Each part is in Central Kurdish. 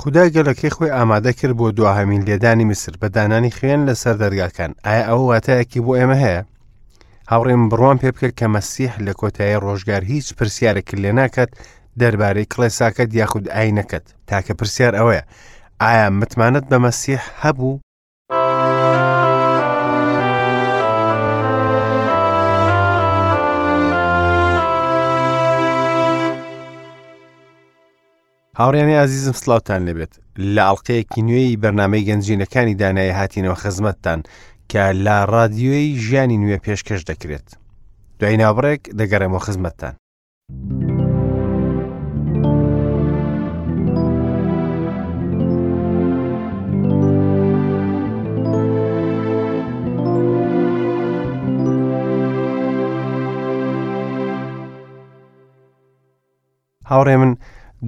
خدای گەلەکەی خۆی ئامادە کرد بۆ دواهمین لێدانی میسر بە دانانی خوێن لەسەر دەرگاکان ئایا ئەوە واتایەکی بۆ ئێمە هەیە هاوڕێم بڕوان پێ بکرد کە مەسیح لە کۆتایی ڕۆژگار هیچ پرسیارێک لێ ناکات دەربارەی کڵێساکەت یاخود ئاینەکەت تاکە پرسیار ئەوەیە ئایا متمانەت بە مەسیح هەبوو هاوڕێنی ئازیزم سلااوان لەبێت لە ئەڵلقەیەکی نوێی بەرنمەی گەنجینەکانی دانای هاتینەوە خزمەتتان کە لە ڕادیۆی ژیانی نوێ پێشکەش دەکرێت دوای ناوبڕێک دەگەڕێمەوە خزمەتتان هاوڕێ من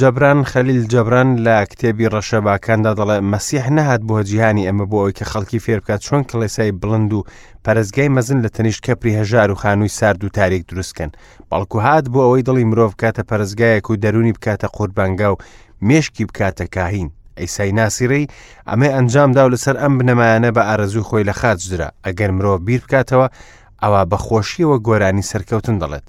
جەبران خەلیل جەبران لە کتێبی ڕەشەباکاندا دەڵێ مەسیح نەهات بۆ جیهانی ئەمە بۆ ئەوی کە خەڵکی فێر بکات چۆن کڵێسای بڵند و پەرستگای مەزن لە تەنیشت کەپری هەژار و خانووی سارد و تاریک دروستکەن بەڵکو هات بۆ ئەوەی دڵی مرۆڤ بکاتە پەرستگایەک و دەرونی بکاتە قوربانگا و مێشکی بکاتە کاهین ئەیسای ناسیڕی ئەمەی ئەنجامدا و لەسەر ئەم بنەمایانە بە ئارەزوو خۆی لە خاچ درا ئەگەر مرۆڤ بیر بکاتەوە ئەوە بەخۆشیەوە گۆرانی سەرکەوتن دەڵێت.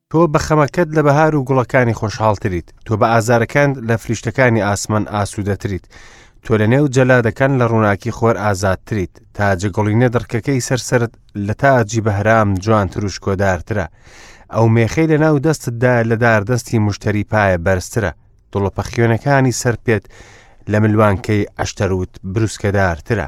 تۆ بە خەمەکەت لە بەهار و گوڵەکانی خۆشحاڵتریت، تۆ بە ئازارەکانت لە فریشتەکانی ئاسمان ئاسوودەتریت، تۆ لە نێو جەلادەکان لە ڕووناکی خۆر ئازادتریت، تاجە گوڵینە دڕکەکەی سەرسەرت لە تاجی بەهرام جوانتر و شکۆدارترە، ئەو مێخەی لە ناو دەستتدا لە داردەستی مشتری پایە بەرزترە، دڵۆپە خوێنەکانی سەر پێت لە ملوانکەی عەشتەروت بروسکەدارترە.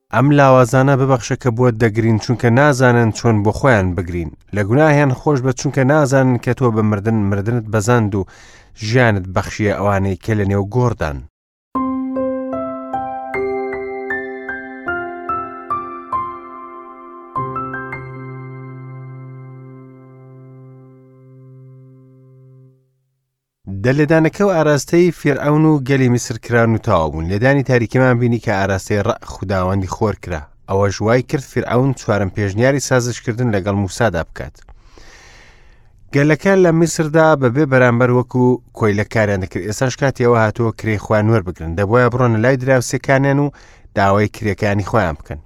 ئەم لاوازانە ببەخشە کە بۆت دەگرین چونکە نازانن چۆن بۆ خۆیان بگرین لە گوناهیان خۆش بە چونکە نازانن کە تۆ بە مردن مردنت بەزاند و ژیانت بەخشیە ئەوانەی کە لە نێو گۆڕدان دە لێدانەکە و ئاراستەی فیرعەون و گەلی میسر کران و تەواو بوون لێدانی تاریکیمان بینی کە ئاراستەی ڕەق خوداوەندی خۆر کرا ئەوەش وای کرد فیرعەون چوارم پێشنیاری سازشکردن لەگەڵ موسادا بکات گەلەکە لە میسردا بەبێ بەرامبەر وەکو کۆیلەکاریان دەکرد ئێساش کاتیەوە هاتووە کرێ خوان وەربگرن دەبواە بڕۆنە لای دراوسەکانیان و داوای کرێکانی خۆیان بکەن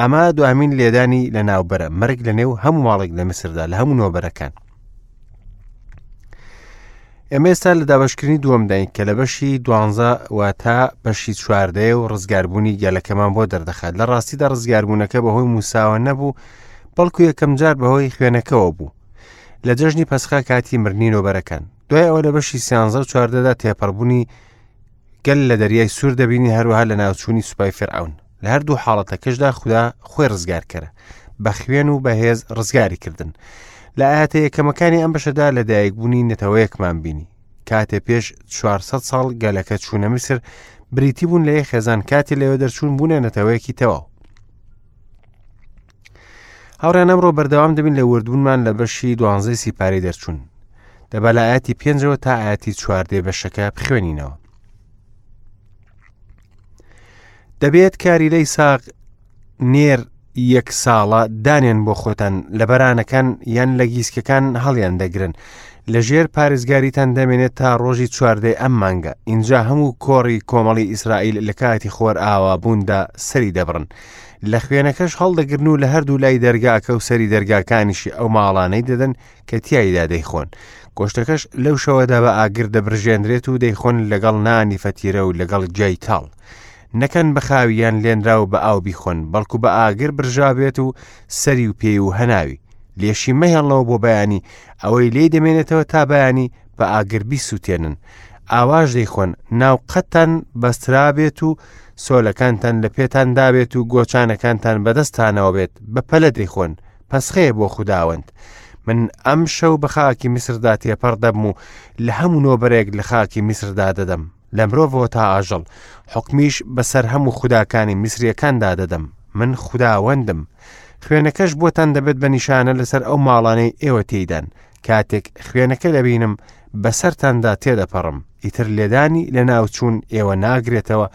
ئەمە دوامین لێدانی لە ناوبەرە مەرگ لە نێو هەموو ماڵێک لە میسردا لە هەموو نۆبەرەکان ئێمە ئێستا لە دابشکردنی دووەمداین کە لە بەشی دوانزە و تا بەشی چواردەیە و ڕزگاربوونی گەلەکەمان بۆ دەردەخات لە ڕاستیدا ڕزگاربوونەکە بەهۆی موساوە نەبوو بەڵکو یەکەم جار بەهۆی خوێنەکەەوە بوو لە جەژنی پەسخا کاتی مرنین و بەرەکان دوای ئەوە لە بەشی سیانزە و چواردەدا تێپەڕبوونی گەل لە دەریای سوور دەبینی هەروەها لە ناوچووی سوپای فرعون لە هەردوو حاڵەتەکەشدا خودا خۆی ڕزگارکەرە بە خوێن و بەهێز ڕزگاری کردن لە ئاەتە یەکەمەکانی ئەم بەشەدا لە دایکبوونی نەتەوەیەکمان بینی کاتێ پێش 400 ساڵ گەلەکە چوونە میسر بریتی بوون لە یە خێزان کاتی لەوێ دەرچوون بوونە نەتەوەیەکی تەواو هاوران ئەمڕۆ بەردەوام دەبین لە وردبوونمان لە بەشی دوانزەی سیپاری دەرچوون دەبە لە ئاەتی پێنجەوە تا ئاەتی چواردێ بەشەکە بخوێنینەوە دەبێت کاریرەی ساق نێر یەک ساڵە دانێن بۆ خۆتان لە بەرانەکان یان لە گیسکەکان هەڵیان دەگرن لە ژێر پارێزگاریتان دەمێنێت تا ڕۆژی چواردەی ئەم مانگە اینجا هەموو کۆڕی کۆمەڵی ئیسرائیل لە کاتی خۆر ئاوابووندا سەری دەبڕن لە خوێنەکەش هەڵدەگرن و لە هەردوو لای دەرگاکە و سەری دەرگاکانیشی ئەو ماڵانەی دەدەن کە تیایدا دەیخۆن گۆشتەکەش لەو شەوەدا بە ئاگر دەبرژێنرێت و دەیخۆن لەگەڵ نانی فەتیرە و لەگەڵ جای تاڵ نەکەن بەخاویان لێنرا و بە ئاو بیخۆن بەڵکو بە ئاگر برژابێت و سەری و پێی و هەناوی لێشی مەهێڵەوە بۆ بەیانی ئەوەی لێ دەمێنێتەوە تا بەیانی بە ئاگر بیسووتێنن ئاواش دەیخۆن ناو قەتەن بەسترابێت و سۆلەکانتان لە پێتان دابێت و گۆچانەکانتان بەدەستانەوە بێت بە پەلە دەیخۆن پەسخەیە بۆ خوداوەند من ئەم شەو بە خاکی میسردا تێپەڕ دەبم و لە هەموو نۆبەرێک لە خاکی میسردا دەدەم لە مرۆڤەوە تا ئاژەڵ حکمیش بەسەر هەموو خوداکانی میسریەکاندا دەدەم من خوداوەندم خوێنەکەش بۆتان دەبێت بە نیشانە لەسەر ئەو ماڵانەی ئێوە تێدان کاتێک خوێنەکە دەبینم بەسەرتاندا تێدەپەڕم ئیتر لێدانی لە ناوچوون ئێوە ناگرێتەوە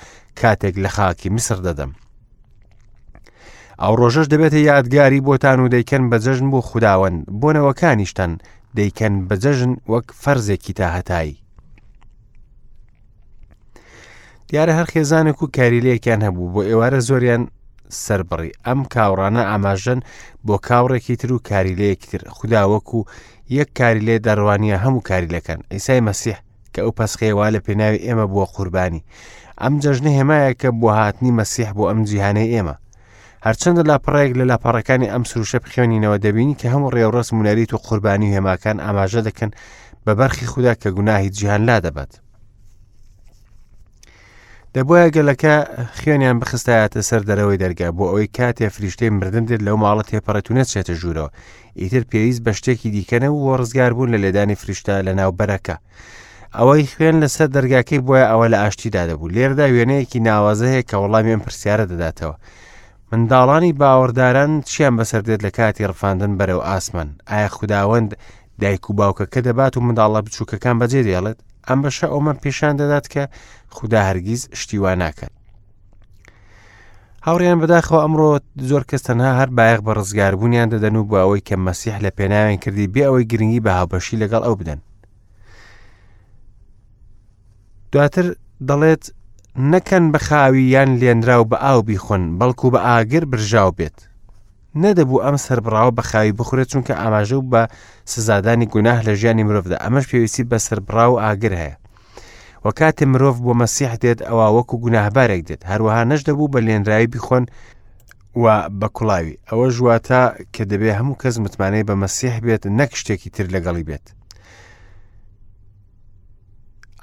کاتێک لە خاکی میسر دەدەم ئەو ڕۆژەش دەبێتە یادگاری بۆتان و دەیکەن بە جەژن بۆ خودداوەند بۆنەوەکانیشتن دەیکەن بە جەژن وەک فەرزێکی تا هەتایی دیارە هەر خێزانێک و کاریلەیەکیان هەبوو بۆ ئێوارە زۆریان سربڕی ئەم کاوڕانە ئاماژەن بۆ کاوڕێکی تر و کاریلەیەکی تر خوددا وەکو یەک کاریلێ دەڕوانیە هەموو کاریلەکان ئیسای مەسیح کە ئەو پەسخەیە وا لە پێناوی ئێمە بووە قوربانی ئەم جەژنە هێمایە کە بۆ هاتنی مەسیح بۆ ئەم جیهانەی ئێمە هەرچەندە لاپەڕێک لە لاپەڕەکانی ئەم سروشە بخێنینەوە دەبینی کە هەموو ڕێوڕست مونەریت و قوربانی هێماکان ئاماژە دەکەن بە بەرخی خوددا کە گوناهی جیهان لا دەبات دەبواە گەلەکە خوێنیان بخستایەتە سەر دەرەوەی دەرگا بۆ ئەوەی کاتێ فریشتەی مردن دێت لەو ماڵە تێپەڕێت و نەچێتە ژوورەوە ئیتر پێویست بە شتێکی دیکەنە و ڕزگار بوون لە لێدانی فریشتە لە ناو بەرەکە. ئەوەی خوێن لەسەر دەرگاکەی بۆیە ئەوە لە ئاشتیدا دەبوو لێردا وێنەیەکی ناوازەیە کە وەڵامی ئەم پرسیارە دەداتەوە. منداڵانی باوەڕداران چیان بەسەر دێت لە کاتی ڕفاندن بەرەو ئاسمان ئایا خودداوەند دایک و باوکەکە دەبات و منداڵە بچووکەکان بەجێ دێڵێت ئەم بەشە ئەومە پێشان دەدات کە خوددا هەرگیز شتیوا ناکات هاوڕیان بەداخەوە ئەمڕۆ زۆر کەس تەنها هەر بایەخ بە ڕزگاربوونیان دەدەن و بۆ ئەوەی کە مەسیح لە پێناوێن کردی بێ ئەوەی گرنگی بە هاوبەشی لەگەڵ ئەو بدەن دواتر دەڵێت نەکەن بە خاوی یان لێنراو بە ئاو بیخۆن بەڵکو بە ئاگر برژاو بێت نەدەبوو ئەم سەربڕاوە بە خاوی بخورێت چونکە ئاماژە و بە سزادانی گوناه لە ژیانی مرۆڤدا ئەمەش پێویستی بە سەربڕاو و ئاگر هەیە و کاتێ مرۆڤ بۆ مەسیح دێت ئەوە وەکو گوناهبارێک دێت هەروەها نەش دەبوو بە لێنراوی بیخۆن و بە کوڵاوی ئەوە ژواتە کە دەبێ هەموو کەس متمانەی بە مەسیح بێت نەک شتێکی تر لەگەڵی بێت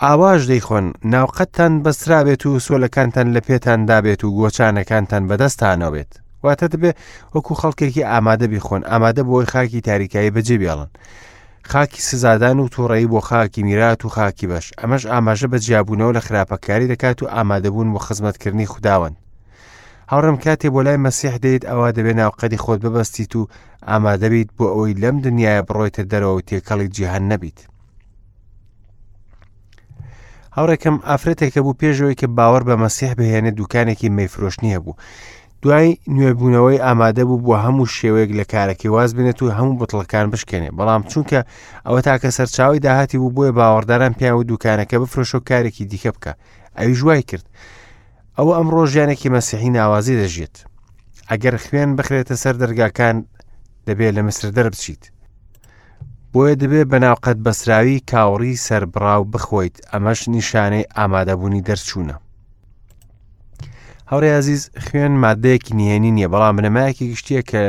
ئاواش دەیخۆن، ناوقەدتان بەسترابێت و سۆلەکانتان لە پێتان دابێت و گۆچانەکانتان بەدەستانەوە بێت. واتە دەبێ وەکو خەڵکێکی ئامادە بیخۆن ئامادە بۆی خاکی تاریکایی بەجێ بێڵن. خاکی سزادان و تووڕەیی بۆ خاکی میرات و خاکی بەش ئەمەش ئاماژە بە جیابوونەوە لە خراپەکاری دەکات و ئامادەبوون بۆ خزمەتکردنی خداوەند. هاوڕم کاتێ بۆ لای مەسیح دێت ئەوە دەبێ ناوقەدی خۆت ببەستیت و ئامادەبیت بۆ ئەوەی لەم دنیاە بڕۆیتە دەرەوە و تێکەڵی جیهان نەبیت. هاوڕێکەم ئافرەتێکە بوو پێشەوەی کە باوەڕ بە مەسیح بهێنێت دوکانێکی مەفرۆشنی هەبوو دوای نوێبوونەوەی ئامادە بوو بۆ هەموو شێوەیەک لە کارەکەی واز بێنێت و هەموو بتڵەکان بشکێنێ بەڵام چونکە ئەوە تاکە سەرچاوی داهاتی بوو بۆیە باوەڕداران پیان و دوکانەکە بفرۆشە و کارێکی دیکە بکە ئەوی ژوای کرد ئەوە ئەم ڕۆژیانێکی مەسیحی ناوازی دەژێت ئەگەر خوێن بخرێتە سەر دەرگاکان دەبێت لە مسر دەربچیت بۆیە دەبێت بەناوقەت بەسراوی کاوڕی سربراو بخۆیت ئەمەش نیشانەی ئامادەبوونی دەرچوونە هەورێ عزیز خوێن مادەیەکی نهێنی نییە بەڵام بنەمایەکی گشتیە کە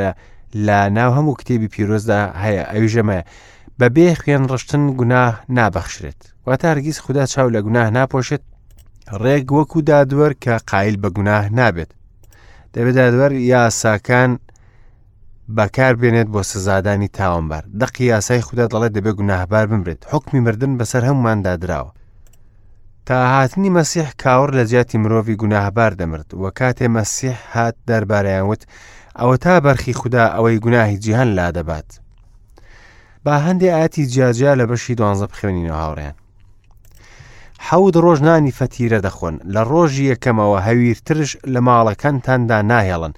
لە ناو هەموو کتێبی پیرۆزدا هەیە ئەوی ژەمە بەبێ خوێن ڕشتن گوناه نابەخشرێت و تارگیز خوددا چاو لە گوناه ناپۆشێت ڕێک وەکو دادوەر کە قایل بە گوناه نابێت دەبێت دادوەر یاساکان بەکار بێنێت بۆ سزادانی تاوانبار دەقی یاسای خوددا دەڵێت دەبێ گوناهبار بمرێت حکمی مردن بەسەر هەمومان دادراوە تا هاتنی مەسیح کاور لە جیاتی مرۆڤی گوناهبار دەمرد و کاتێ مەسیح هات دەربارەیان وت ئەوە تا بەرخی خوددا ئەوەی گوناهی جیهان لا دەبات با هەندێ ئاتی جیاجیا لە بەشی دوانزە بخوێنینەوە هاوڕێن حەوت ڕۆژ نانی فەتیرە دەخۆن لە ڕۆژی یەکەمەوە هەویرترش لە ماڵەکانتاندا ناهێڵن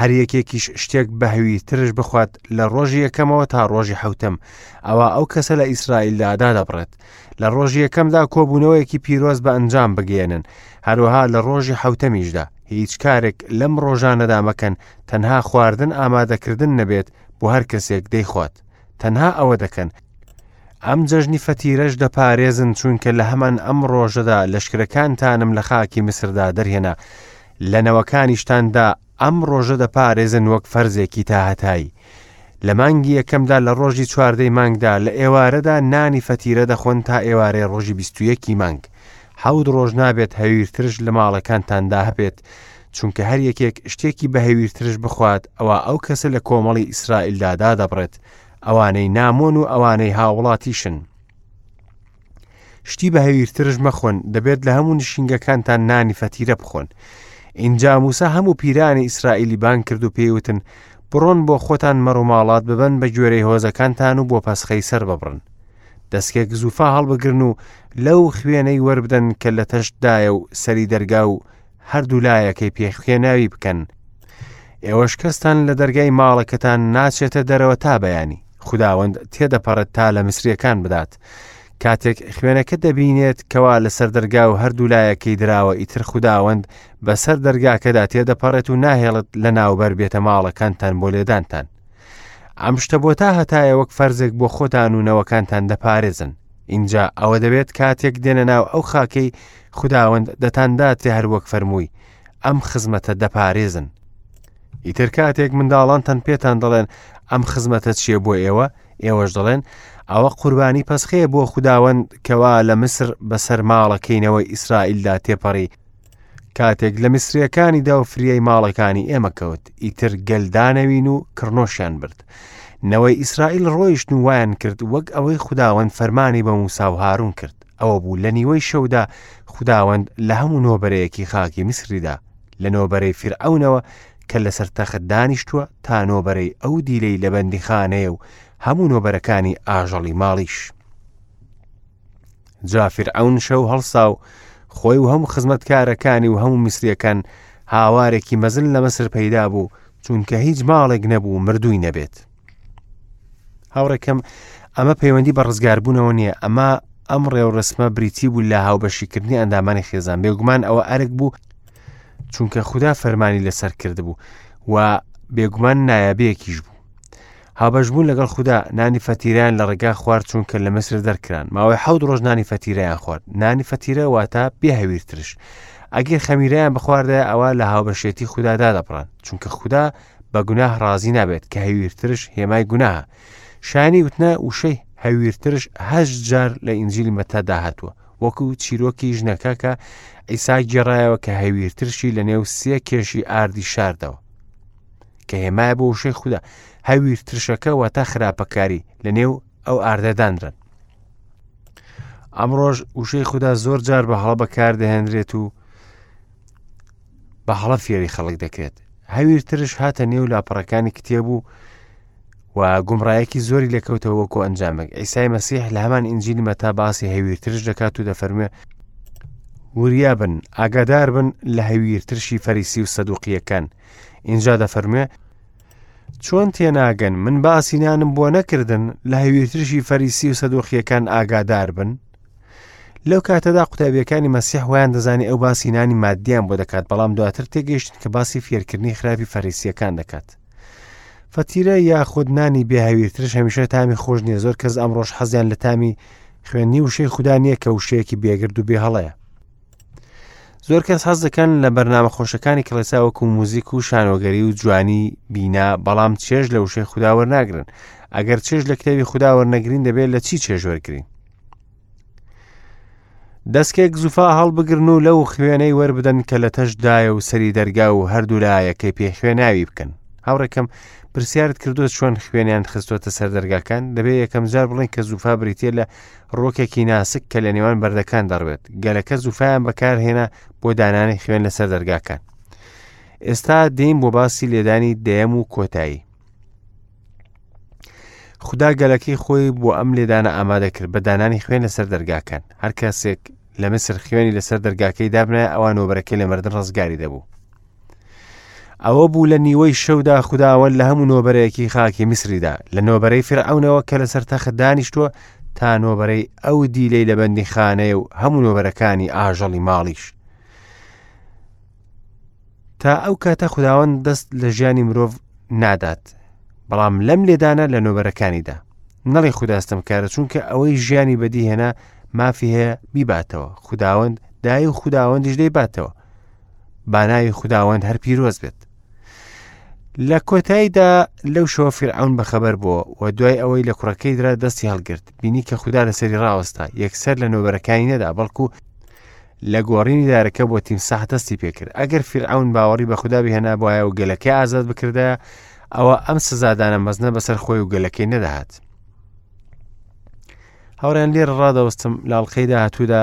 هەر یەکێکیش شتێک بە هەویرترش بخوات لە ڕۆژی یەکەمەوە تا ڕۆژی حوتم ئەوە ئەو کەسە لە ئیسرائیلدا دادەبڕێت لە ڕۆژی یەکەمدا کۆبوونەوەیەکی پیرۆز بە ئەنجام بگەێنن هەروەها لە ڕۆژی حوتەمیشدا هیچ کارێک لەم ڕۆژانەدا مەکەن تەنها خواردن ئامادەکردن نەبێت بۆ هەر کەسێک دەیخوات. تەنها ئەوە دەکەن ئەم جەژنی فەتیرەش دەپارێزن چونکە لە هەمان ئەم ڕۆژەدا لەشکرەکانتانم لە خاکی مسردا دەرهێنا لە نەوەکانیشتاندا ئەم ڕۆژە دەپارێزن وەک فەرزێکی تاهتایی لە مانگی یەکەمدا لە ڕۆژی چواردەی مانگدا لە ئێوارەدا نانی فەتیرە دەخۆن تا ئێوارەی ڕۆژی بیستویەکی مانگ حەود ڕۆژ نابێت هەویرترش لە ماڵەکانتاندا هەبێت چونکە هەر یەکێک شتێکی بەهێویرترش بخوات ئەوە ئەو کەسە لە کۆمەڵی ئیسرائیلدا دادەبڕێت ئەوانەی نامۆن و ئەوانەی هاوڵاتیشن شتی بەهێویرترش مەخۆن دەبێت لە هەموو نشینگەکانتان نانی فەتیرە بخۆن ئینجا موسا هەموو پیرانی ئیسرائیلی بان کرد و پێیوتن بڕۆن بۆ خۆتان مەڕوماڵات ببن بە گوێرەی هۆزەکانتان و بۆ پەسخەی سەر ببڕن دەستکێک زوفا هەڵبگرن و لەو خوێنەی وەربدەن کە لە تەشتدایە و سەری دەرگا و هەردوو لایەکەی پێخکێناوی بکەن ئێوەش کەستان لە دەرگای ماڵەکەتان ناچێتە دەرەوە تا بەیانی خداوەند تێدەپەڕێت تا لە مسرەکان بدات کاتێک خوێنەکە دەبینێت کەوا لەسەر دەرگا و هەردوو لایەکەی دراوە ئیتر خداوەند بەسەر دەرگاکەدا تێدەپەڕێت و ناهێڵت لە ناوبەر بێتە ماڵەکانتان بۆ لێدانتان ئەم شتە بۆ تا هەتایە وەک فەرزێک بۆ خۆتان و نەوەکانتان دەپارێزن اینجا ئەوە دەبێت کاتێک دێنە ناو ئەو خاکەی خوداوەند دەتانداتێ هەر وەک فەرمووی ئەم خزمەتە دەپارێزن ئیتر کاتێک منداڵانتان پێتان دەڵێن ئەم خزمەتە چییە بۆ ئێوە ئێوەش دەڵێن ئەوە قوربانی پەسخەیە بۆ خودداوەند کەوا لە مسر بەسەر ماڵەکەینەوەی ئیسرائیلدا تێپەڕی کاتێک لە میسرەکانی دا و فریای ماڵەکانی ئێمە کەوت ئیتر گەلدانەوین و کڕنۆشیان برد نەوەی ئیسرائیل ڕۆیشتن وایان کرد وەک ئەوەی خودداوەند فەرمانی بە موسا و هارون کرد ئەوە بوو لە نیوەی شەودا خوداوەند لە هەموو نۆبەرەیەکی خاکی میسریدا لە نۆبەرەی فرعەونەوە کە لەسەر تەخت دانیشتووە تا نۆبەرەی ئەو دیلەی لە بەندیخانەیە و هەموو نۆبەرەکانی ئاژەڵی ماڵیش جا فرعەون شەو هەڵسا و خۆی و هەموو خزمەتکارەکانی و هەموو میسریەکان هاوارێکی مەزن لە مەسر پەیدا بوو چونکە هیچ ماڵێک نەبوو مردووی نەبێت هاوڕێکەم ئەمە پەیوەندی بە ڕزگاربوونەوە نییە ئەمە ئەم ڕێوڕسمە بریتی بوو لە هاوبەشیکردنی ئەندامانی خێزان بێگومان ئەوە ئەرک بوو چونکە خوددا فەرمانی لەسەر کرد بوو و بێگومان نایابەیەکیش بوو هابەشبوون لەگەڵ خوددا نانی فەتیران لە ڕێگا خوارد چونکە لە مسر دەرکران ماوەی حەوت ڕۆژ نانی فەتیرەیان خوارد نانی فەتیرە واتە بێهویرترش ئەگەر خەمیرەیان بخواردە ئەوە لە هاوبەشێتی خوددادا دەپڕان چونکە خوددا بە گوناه ڕازی نابێت کە هەویرترش هێمای گوناهە شانی وتنە وشەی هەویرترش هەش جار لە ئینجیلی مەتا داهاتووە وەکو چیرۆکی ژنەکە کە ئیسا گێڕایەوە کە هەویرترشی لە نێو سێ کێشی ئاردی شاردەوە کە هێمایە بۆ وشەی خوددا هەویرترشەکە واتە خراپەکاری لە نێو ئەو ئاردەدانرن ئەمڕۆژ وشەی خوددا زۆر جار بە هەڵە بەکاردەهێنرێت و بە هەڵە فێری خەڵک دەکرێت هەویرترش هاتە نێو لاپەڕەکانی کتێب و و گومڕایەکی زۆری لەکەوتەوە وەکو ئەنجامێک ئیسای مەسیح لە هەمان ئنجیلی مەتا باسی هەویرترش دەکات و دەفەرمێ وریا بن ئاگادار بن لە هەویرترشی فەریسی و سەدوقیەکان اینجا دەفەرمێ چۆن تێناگەن من باسینانم بۆ نەکردن لە هەویرترشی فەریسی و سەدوقیەکان ئاگادار بن لەو کاتەدا قوتابیەکانی مەسیح وایان دەزانی ئەو باسی نانی مادیان بۆ دەکات بەڵام دواتر تێگەیشتن کە باسی فێرکردنی خراپی فەرریسیەکان دەکات فەتیرە یاخود نانی بێهاویرترش هەمیشە تامی خۆش نییە زۆر کەس ئەمڕۆژ حەزیان لە تامی خوێنی وشەی خوددا نییە کە وشەیەکی بێگرد و بێهڵەیە زۆر کەس حەز دەکەن لە بەرنامە خۆشەکانی کڵێسا وەکو موزیک و شانۆگەری و جوانی بینا بەڵام چێژ لە وشەی خوددا وەرناگرن ئەگەر چێژ لە کتێوی خوددا وەرنەگرین دەبێت لە چی چێژ وەرگین دەستکێک زوفا هەڵبگرن و لەو خوێنەی وەربدەن کە لە تەشدایە و سەری دەرگا و هەردوو لایەکەی پێ خوێناوی بکەن هاوڕێکم پرسیارت کردو چۆن خوێنیان خستۆتە سەر دەرگاکان دەبێت یەکەم جار بڵێن کە زوفا بریتە لە ڕووەکێکی ناسک کە لە نێوان بەردەکان دەڕوێت گەلەکە زوفایان بەکارهێنا بۆ دانانی خوێن لەسەر دەرگاکان ئێستا دێین بۆ باسی لێدانی دەیەم و کۆتایی خدا گەلەکەی خۆی بۆ ئەم لێدانە ئامادە کرد بە دانانی خوێن لەسەر دەرگاکان هەر کەسێک لە مسر خوێنی لەسەر دەرگاکەی دابنایە ئەوان نۆبەرەکەی لە مردن ڕزگاری دەبوو ئەوە بوو لە نیوەی شەودا خداوەند لە هەموو نۆبەرەیەکی خاکی میسریدا لە نۆبەرەی فرعونەوە کە لەسەر تەخت دانیشتووە تا نۆبەرەی ئەو دیلەی لە بەندی خانەیە و هەموو نۆبەرەکانی ئاژەڵی ماڵیش تا ئەو کاتە خداوەند دەست لە ژیانی مرۆڤ نادات بەڵام لەم لێدانە لە نۆبەرەکانیدا نەڵی خوداستم کارە چونکە ئەوەی ژیانی بەدیهێنا مافی هەیە بیباتەوە خداوەند دای و خداوەندیش دەیباتەوە باناوی خداوەند هەر پیرۆز بێت لە کۆتاییدا لەو شەوە فرعون بەخەبەر بووە و دوای ئەوەی لە کوڕەکەی درا دەستی هەڵگرت بینی کە خوددا لەسەری ڕاوەستا یەکسەر لە نۆبەرەکانی نەدا بەڵکو لە گۆڕینی دارەکە بۆ تیم ساح دەستی پێکرد ئەگەر فرعون باوەڕی بە خوددا بهێنا بواە و گەلەکە ئازاد بکردە ئەوە ئەم سزادانە مەزنە بەسەر خۆی و گەلەکەی نەدەهات هاوڕیان لێرە ڕادەوەستم لاڵقەی داهاتوودا